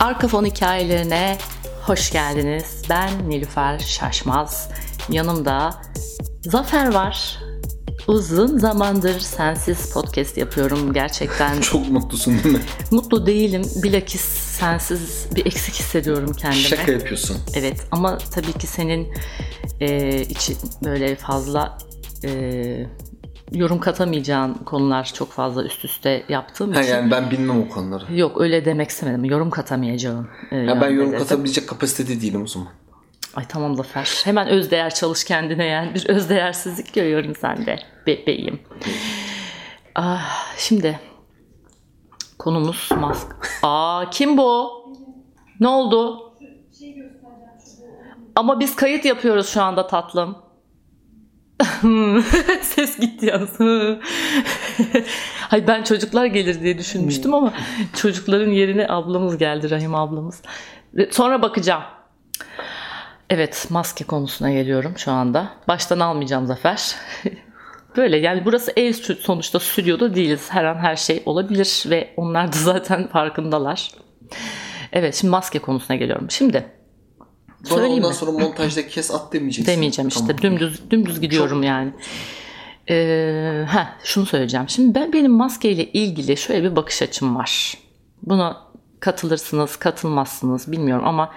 Arka fon hikayelerine hoş geldiniz. Ben Nilüfer Şaşmaz. Yanımda Zafer var. Uzun zamandır sensiz podcast yapıyorum gerçekten. Çok mutlusun değil mi? Mutlu değilim. Bilakis sensiz bir eksik hissediyorum kendime. Şaka yapıyorsun. Evet ama tabii ki senin e, için böyle fazla e, yorum katamayacağın konular çok fazla üst üste yaptığım Ha, için. yani ben bilmem o konuları. Yok öyle demek istemedim. Yorum katamayacağım. e, Ya ben yorum dedim. katabilecek kapasitede değilim o zaman. Ay tamam Zafer. Hemen özdeğer çalış kendine yani. Bir özdeğersizlik görüyorum sende. Bebeğim. Ah, şimdi konumuz mask. Aa kim bu? Ne oldu? Ama biz kayıt yapıyoruz şu anda tatlım. Ses gitti yalnız. Hayır ben çocuklar gelir diye düşünmüştüm ama çocukların yerine ablamız geldi Rahim ablamız. Sonra bakacağım. Evet maske konusuna geliyorum şu anda. Baştan almayacağım Zafer. Böyle yani burası ev sonuçta stüdyoda değiliz. Her an her şey olabilir ve onlar da zaten farkındalar. Evet şimdi maske konusuna geliyorum. Şimdi Bana Söyleyeyim ondan mi? sonra montajda kes at demeyeceksin. demeyeceğim işte Tamam. dümdüz dümdüz gidiyorum yani. Ee, heh, şunu söyleyeceğim. Şimdi ben benim maskeyle ilgili şöyle bir bakış açım var. Buna katılırsınız, katılmazsınız bilmiyorum ama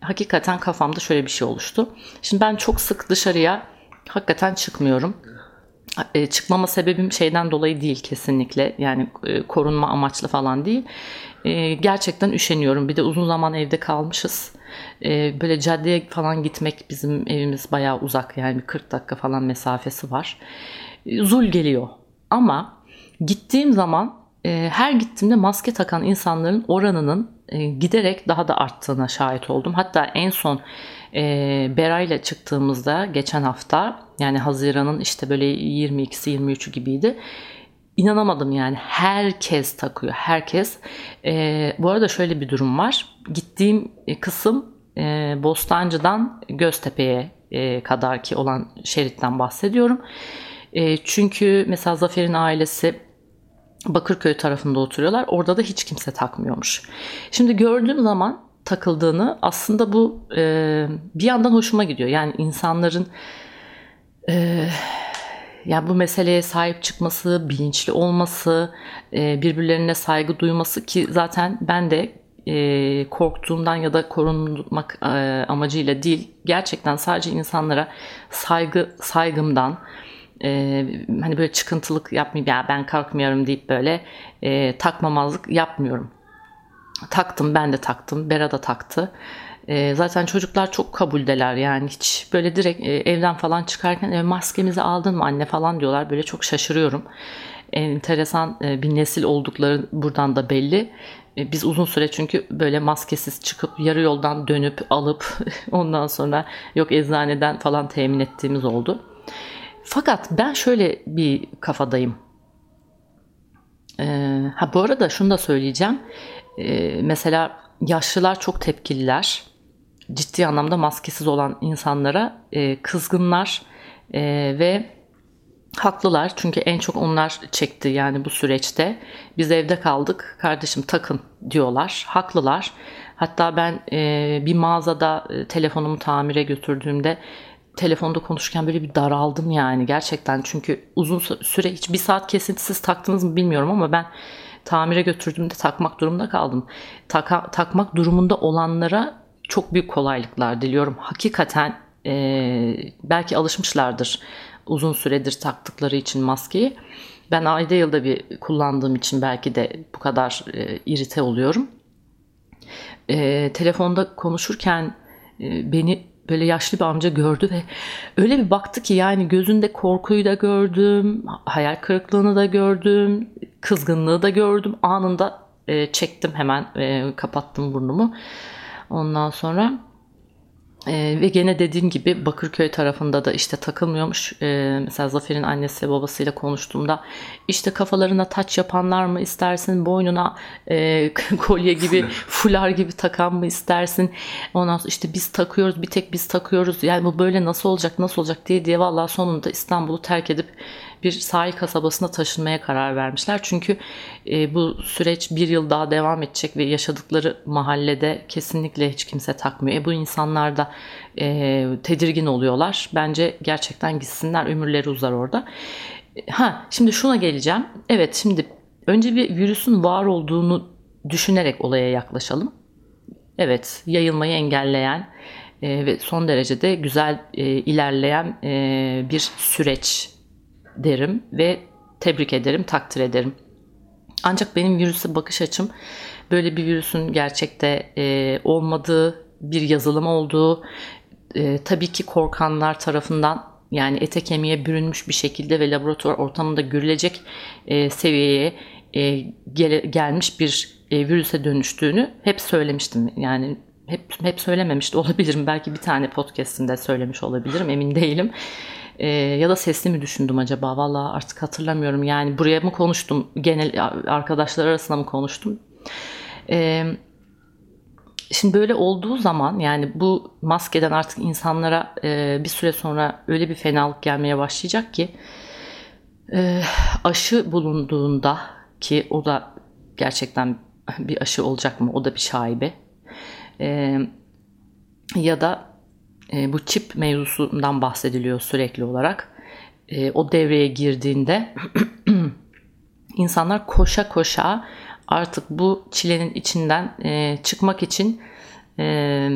hakikaten kafamda şöyle bir şey oluştu. Şimdi ben çok sık dışarıya hakikaten çıkmıyorum. E, çıkmama sebebim şeyden dolayı değil kesinlikle. Yani e, korunma amaçlı falan değil. E, gerçekten üşeniyorum. Bir de uzun zaman evde kalmışız. E, böyle caddeye falan gitmek bizim evimiz bayağı uzak. Yani bir 40 dakika falan mesafesi var. E, zul geliyor. Ama gittiğim zaman e, her gittiğimde maske takan insanların oranının e, giderek daha da arttığına şahit oldum. Hatta en son e, Beray'la çıktığımızda geçen hafta yani Haziran'ın işte böyle 22'si 23'ü gibiydi. İnanamadım yani herkes takıyor herkes. E, bu arada şöyle bir durum var. Gittiğim e, kısım e, Bostancı'dan Göztepe'ye e, kadar ki olan şeritten bahsediyorum. E, çünkü mesela Zafer'in ailesi Bakırköy tarafında oturuyorlar. Orada da hiç kimse takmıyormuş. Şimdi gördüğüm zaman takıldığını aslında bu e, bir yandan hoşuma gidiyor. Yani insanların e, yani bu meseleye sahip çıkması, bilinçli olması, e, birbirlerine saygı duyması ki zaten ben de e, korktuğumdan ya da korunmak e, amacıyla değil gerçekten sadece insanlara saygı saygımdan e, hani böyle çıkıntılık yapmayayım ya ben kalkmıyorum deyip böyle e, takmamazlık yapmıyorum. Taktım ben de taktım. Bera da taktı. E, zaten çocuklar çok kabuldeler yani hiç böyle direkt e, evden falan çıkarken e, maskemizi aldın mı anne falan diyorlar. Böyle çok şaşırıyorum. Enteresan e, bir nesil oldukları buradan da belli. E, Biz uzun süre çünkü böyle maskesiz çıkıp yarı yoldan dönüp alıp ondan sonra yok eczaneden falan temin ettiğimiz oldu. Fakat ben şöyle bir kafadayım. Ee, ha bu arada şunu da söyleyeceğim. Ee, mesela yaşlılar çok tepkililer. Ciddi anlamda maskesiz olan insanlara e, kızgınlar e, ve haklılar. Çünkü en çok onlar çekti yani bu süreçte. Biz evde kaldık. Kardeşim takın diyorlar. Haklılar. Hatta ben e, bir mağazada e, telefonumu tamire götürdüğümde telefonda konuşurken böyle bir daraldım yani gerçekten çünkü uzun sü- süre hiç bir saat kesintisiz taktınız mı bilmiyorum ama ben tamire götürdüğümde takmak durumunda kaldım. Taka- takmak durumunda olanlara çok büyük kolaylıklar diliyorum. Hakikaten e, belki alışmışlardır uzun süredir taktıkları için maskeyi. Ben ayda yılda bir kullandığım için belki de bu kadar e, irite oluyorum e, telefonda konuşurken e, beni böyle yaşlı bir amca gördü ve öyle bir baktı ki yani gözünde korkuyu da gördüm, hayal kırıklığını da gördüm, kızgınlığı da gördüm. Anında e, çektim hemen e, kapattım burnumu. Ondan sonra ee, ve gene dediğim gibi Bakırköy tarafında da işte takılmıyormuş. Ee, mesela Zafer'in annesiyle babasıyla konuştuğumda işte kafalarına taç yapanlar mı istersin, boynuna e, kolye gibi, fular gibi takan mı istersin? Ondan sonra işte biz takıyoruz, bir tek biz takıyoruz. Yani bu böyle nasıl olacak, nasıl olacak diye diye vallahi sonunda İstanbul'u terk edip bir sahil kasabasına taşınmaya karar vermişler. Çünkü e, bu süreç bir yıl daha devam edecek ve yaşadıkları mahallede kesinlikle hiç kimse takmıyor. E, bu insanlar da e, tedirgin oluyorlar. Bence gerçekten gitsinler ömürleri uzar orada. Ha şimdi şuna geleceğim. Evet şimdi önce bir virüsün var olduğunu düşünerek olaya yaklaşalım. Evet yayılmayı engelleyen e, ve son derece de güzel e, ilerleyen e, bir süreç derim ve tebrik ederim, takdir ederim. Ancak benim virüse bakış açım böyle bir virüsün gerçekte e, olmadığı bir yazılım olduğu, e, tabii ki korkanlar tarafından yani ete kemiğe bürünmüş bir şekilde ve laboratuvar ortamında görülecek e, seviyeye e, gele, gelmiş bir e, virüse dönüştüğünü hep söylemiştim. Yani hep hep söylememiş de olabilirim. Belki bir tane podcast'imde söylemiş olabilirim. Emin değilim. E, ya da sesli mi düşündüm acaba? Vallahi artık hatırlamıyorum. Yani buraya mı konuştum? Genel arkadaşlar arasında mı konuştum? E, şimdi böyle olduğu zaman yani bu maskeden artık insanlara e, bir süre sonra öyle bir fenalık gelmeye başlayacak ki e, aşı bulunduğunda ki o da gerçekten bir aşı olacak mı? O da bir şaibe. E, ya da e, bu çip mevzusundan bahsediliyor sürekli olarak. E, o devreye girdiğinde insanlar koşa koşa artık bu çilenin içinden e, çıkmak için e,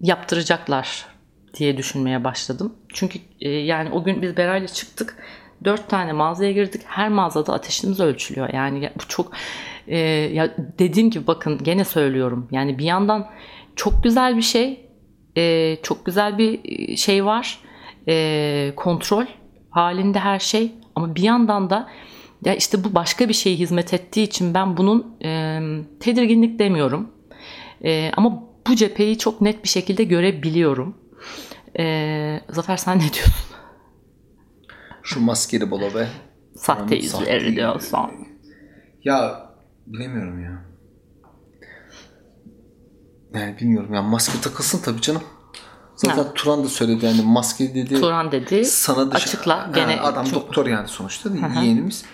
yaptıracaklar diye düşünmeye başladım. Çünkü e, yani o gün biz Beray'la çıktık. Dört tane mağazaya girdik. Her mağazada ateşimiz ölçülüyor. Yani bu çok e, ya dediğim gibi bakın gene söylüyorum. Yani bir yandan çok güzel bir şey. E, çok güzel bir şey var. E, kontrol halinde her şey. Ama bir yandan da ya işte bu başka bir şeye hizmet ettiği için ben bunun e, tedirginlik demiyorum. E, ama bu cepheyi çok net bir şekilde görebiliyorum. E, Zafer sen ne diyorsun? Şu maskeli bolo be. Sahte yüzleri diyorsan. Ya bilemiyorum ya. Yani bilmiyorum ya maske takılsın tabii canım. Zaten ha. Turan da söyledi yani maske dedi. Turan dedi. Sana dışarı, açıkla gene. adam çok... doktor yani sonuçta yeğenimiz.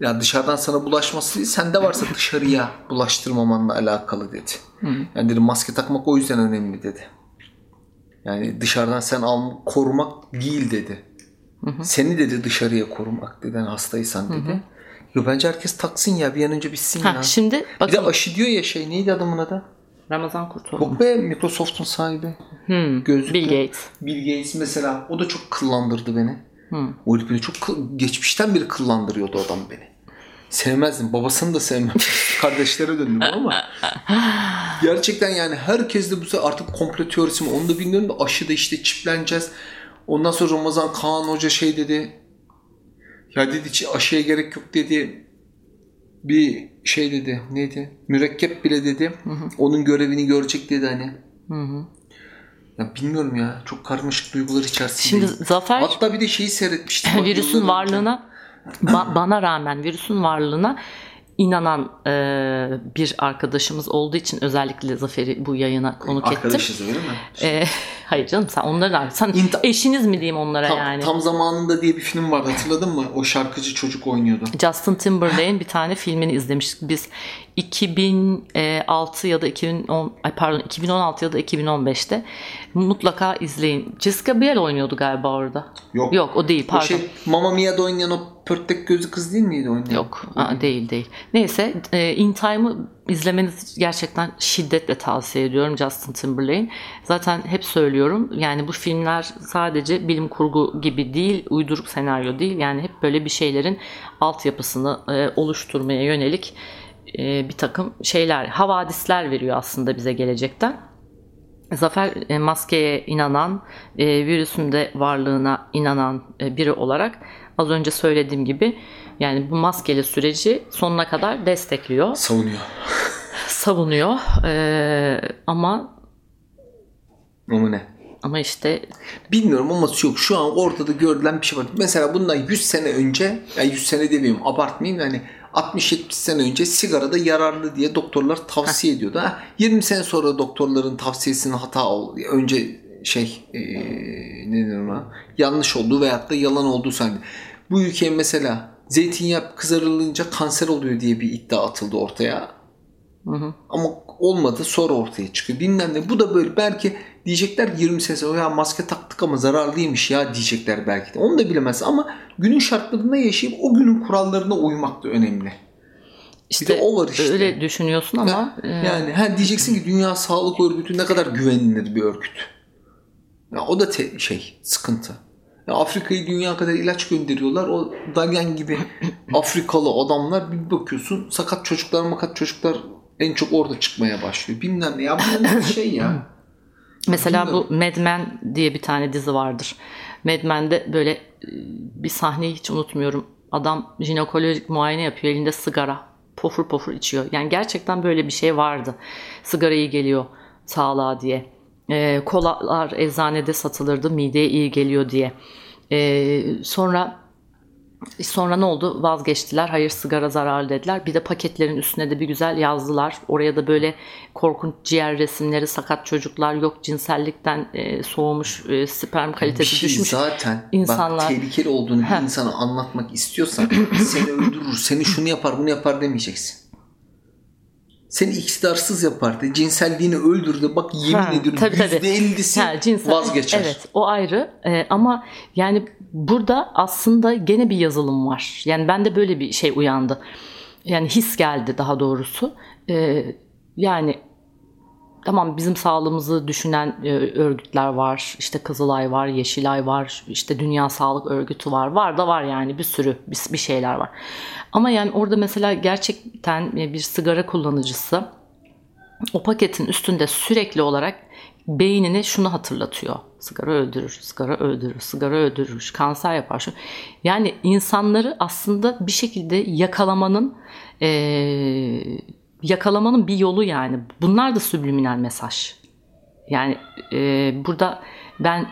Ya dışarıdan sana bulaşması sende varsa dışarıya bulaştırmamanla alakalı dedi. Hı. Yani dedi maske takmak o yüzden önemli dedi. Yani dışarıdan sen al korumak değil dedi. Hı hı. Seni dedi dışarıya korumak dedi. Yani hastaysan dedi. Hı hı. Yo bence herkes taksın ya bir an önce bitsin ha, ya. Şimdi bakın. Bir de aşı diyor ya şey neydi adamın adı? Ramazan Kurtoğlu. Yok be Microsoft'un sahibi. Hmm, Gözlükle. Bill Gates. Bill Gates mesela o da çok kıllandırdı beni. Hmm. O herif beni çok geçmişten beri kıllandırıyordu adam beni. Sevmezdim. Babasını da sevmem. Kardeşlere döndüm ama. Gerçekten yani herkes de bu sefer artık komplo teorisi mi onu da bilmiyorum da aşıda işte çipleneceğiz. Ondan sonra Ramazan Kaan Hoca şey dedi. Ya dedi aşıya gerek yok dedi. Bir şey dedi. Neydi? Mürekkep bile dedi. Hı hı. Onun görevini görecek dedi hani. Hı hı. Ya bilmiyorum ya. Çok karmaşık duygular içerisindeyim. Şimdi Zafer... Hatta bir de şeyi seyretmiştim. virüsün varlığına ba- bana rağmen virüsün varlığına inanan e, bir arkadaşımız olduğu için özellikle Zafer'i bu yayına konuk ettim. Arkadaşız öyle mi? E, hayır canım sen onları da sen İnta- eşiniz mi diyeyim onlara tam, yani. Tam zamanında diye bir film vardı hatırladın mı? O şarkıcı çocuk oynuyordu. Justin Timberlake'in bir tane filmini izlemiştik biz. 2006 ya da 2010 ay pardon 2016 ya da 2015'te mutlaka izleyin. Jessica Biel oynuyordu galiba orada. Yok. Yok o değil pardon. O şey Mamma Mia'da oynayan o pörtlek gözü kız değil miydi oynayan? Yok aa, değil değil. Neyse e, In Time'ı izlemenizi gerçekten şiddetle tavsiye ediyorum Justin Timberlake. Zaten hep söylüyorum yani bu filmler sadece bilim kurgu gibi değil, uyduruk senaryo değil. Yani hep böyle bir şeylerin altyapısını e, oluşturmaya yönelik e, bir takım şeyler, havadisler veriyor aslında bize gelecekten. Zafer e, maskeye inanan, e, virüsün de varlığına inanan e, biri olarak az önce söylediğim gibi yani bu maskeli süreci sonuna kadar destekliyor. Savunuyor. Savunuyor. Ee, ama ama ne? Ama işte bilmiyorum ama yok. Şu an ortada görülen bir şey var. Mesela bundan 100 sene önce, yani 100 sene demeyeyim, abartmayayım yani 60-70 sene önce sigarada yararlı diye doktorlar tavsiye ediyordu. Ha, 20 sene sonra doktorların tavsiyesinin hata oldu. Önce şey ee, ne denir ona? Yanlış olduğu veyahut da yalan olduğu sanki. Bu ülkeye mesela zeytinyağı kızarılınca kanser oluyor diye bir iddia atıldı ortaya. Hı hı. Ama olmadı sonra ortaya çıkıyor. Bilmem ne. Bu da böyle belki diyecekler 20 sene sonra ya maske taktık ama zararlıymış ya diyecekler belki de. Onu da bilemez ama günün şartlarında yaşayıp o günün kurallarına uymak da önemli. İşte bir de o var işte. Öyle düşünüyorsun ama. Ya, e... Yani ha diyeceksin ki Dünya Sağlık Örgütü ne kadar güvenilir bir örgüt. Ya o da te- şey sıkıntı. Ya Afrika'yı dünya kadar ilaç gönderiyorlar. O Dalyan gibi Afrikalı adamlar bir bakıyorsun sakat çocuklar makat çocuklar en çok orada çıkmaya başlıyor. Bilmem ne ya bu şey ya. Mesela Bilmiyorum. bu Mad Men diye bir tane dizi vardır. Mad Men'de böyle e, bir sahneyi hiç unutmuyorum. Adam jinekolojik muayene yapıyor elinde sigara. Pofur pofur içiyor. Yani gerçekten böyle bir şey vardı. Sigara iyi geliyor sağlığa diye. E, kolalar eczanede satılırdı mideye iyi geliyor diye. E, sonra Sonra ne oldu? Vazgeçtiler. Hayır sigara zararlı dediler. Bir de paketlerin üstüne de bir güzel yazdılar. Oraya da böyle korkunç ciğer resimleri, sakat çocuklar, yok cinsellikten e, soğumuş, e, sperm kalitesi bir şey düşmüş. Zaten insanlar... bak tehlikeli olduğunu bir insana anlatmak istiyorsan seni öldürür, seni şunu yapar, bunu yapar demeyeceksin. Seni iktidarsız yapardı. Cinselliğini öldürdü. Bak yemin ha, ediyorum tabii, %50'si ha, cinsel, vazgeçer. Evet o ayrı. Ee, ama yani burada aslında gene bir yazılım var. Yani bende böyle bir şey uyandı. Yani his geldi daha doğrusu. Ee, yani tamam bizim sağlığımızı düşünen e, örgütler var. İşte Kızılay var, Yeşilay var, işte Dünya Sağlık Örgütü var. Var da var yani bir sürü bir, bir şeyler var. Ama yani orada mesela gerçekten bir sigara kullanıcısı o paketin üstünde sürekli olarak beynine şunu hatırlatıyor. Sigara öldürür, sigara öldürür, sigara öldürür, kanser yapar. Yani insanları aslında bir şekilde yakalamanın e, yakalamanın bir yolu yani. Bunlar da subliminal mesaj. Yani e, burada ben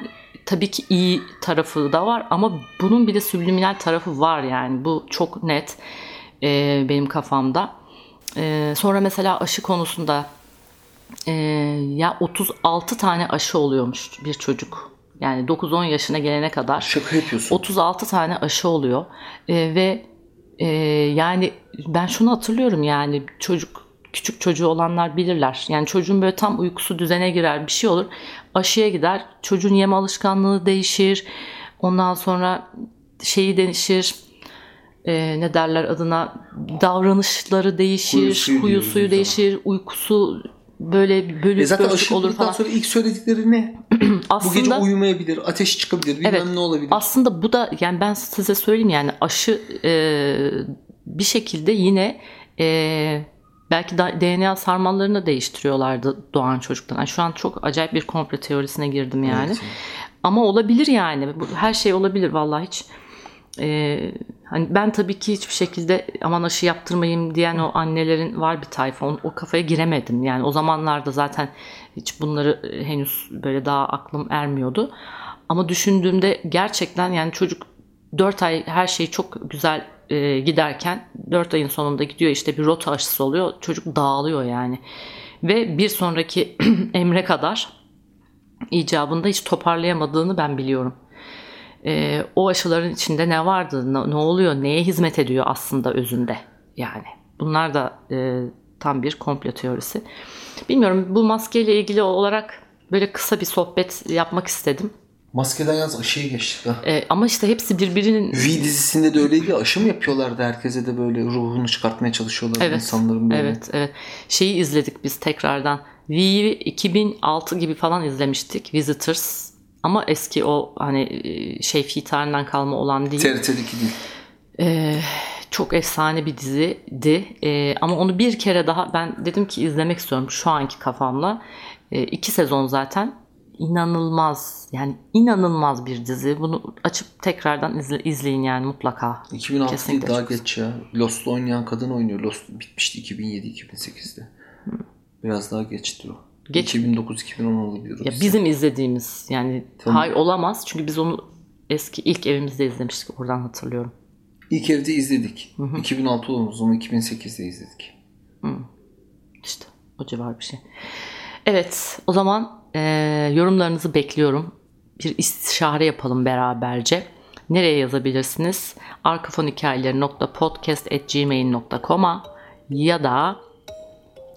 tabii ki iyi tarafı da var ama bunun bir de subliminal tarafı var yani. Bu çok net e, benim kafamda. E, sonra mesela aşı konusunda e, ya 36 tane aşı oluyormuş bir çocuk. Yani 9-10 yaşına gelene kadar. Şaka yapıyorsun. 36 tane aşı oluyor. E, ve e, yani ben şunu hatırlıyorum yani çocuk küçük çocuğu olanlar bilirler. Yani çocuğun böyle tam uykusu düzene girer bir şey olur. Aşıya gider. Çocuğun yeme alışkanlığı değişir. Ondan sonra şeyi değişir. E, ne derler adına davranışları değişir. Huyu suyu, değişir. Uykusu böyle bölük e zaten bölük olur falan. sonra ilk söyledikleri ne? aslında, bu gece uyumayabilir, ateş çıkabilir, bilmem evet, ne olabilir. Aslında bu da yani ben size söyleyeyim yani aşı e, bir şekilde yine e, belki DNA sarmallarını değiştiriyorlardı doğan çocuktan. Yani şu an çok acayip bir komplo teorisine girdim yani. Evet. Ama olabilir yani. Her şey olabilir vallahi hiç. Ee, hani ben tabii ki hiçbir şekilde aman aşı yaptırmayayım diyen o annelerin var bir tayfa. O, o kafaya giremedim. Yani o zamanlarda zaten hiç bunları e, henüz böyle daha aklım ermiyordu. Ama düşündüğümde gerçekten yani çocuk 4 ay her şey çok güzel e, giderken 4 ayın sonunda gidiyor işte bir rota aşısı oluyor. Çocuk dağılıyor yani. Ve bir sonraki emre kadar icabında hiç toparlayamadığını ben biliyorum. E, o aşıların içinde ne vardı, ne, ne oluyor, neye hizmet ediyor aslında özünde yani. Bunlar da e, tam bir komplo teorisi. Bilmiyorum bu maskeyle ilgili olarak böyle kısa bir sohbet yapmak istedim. Maskeden yalnız aşıya geçtik ha. E, ama işte hepsi birbirinin... V dizisinde de öyleydi aşı mı yapıyorlardı herkese de böyle ruhunu çıkartmaya çalışıyorlar evet, insanların böyle. Evet evet. Şeyi izledik biz tekrardan. V'yi 2006 gibi falan izlemiştik. Visitors. Ama eski o hani e, şey fi tarihinden kalma olan değil. TRT'deki değil. Ee, çok efsane bir diziydi. Ee, ama onu bir kere daha ben dedim ki izlemek istiyorum şu anki kafamla. Ee, iki sezon zaten inanılmaz yani inanılmaz bir dizi. Bunu açıp tekrardan izle, izleyin yani mutlaka. 2006 Kesinlikle değil daha geç ya. Lost'ta oynayan kadın oynuyor. Lost bitmişti 2007-2008'de. Biraz daha geçti o. Geç. 2009-2010 olabilir. Ya bizim izlediğimiz yani tamam. hayır olamaz. Çünkü biz onu eski ilk evimizde izlemiştik. Oradan hatırlıyorum. İlk evde izledik. Hı hı. 2006 olmaz ama 2008'de izledik. Hı. İşte o civar bir şey. Evet o zaman e, yorumlarınızı bekliyorum. Bir istişare yapalım beraberce. nereye yazabilirsiniz? arkafonhikayeleri.podcast.gmail.com'a ya da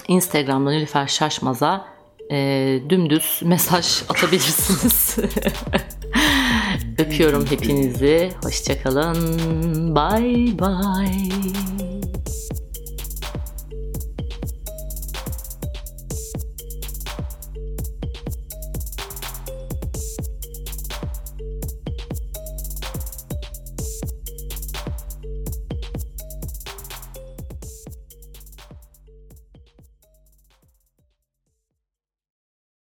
Instagram'dan Nilüfer Şaşmaz'a e, dümdüz mesaj atabilirsiniz. Öpüyorum hepinizi. Hoşçakalın. Bye bye.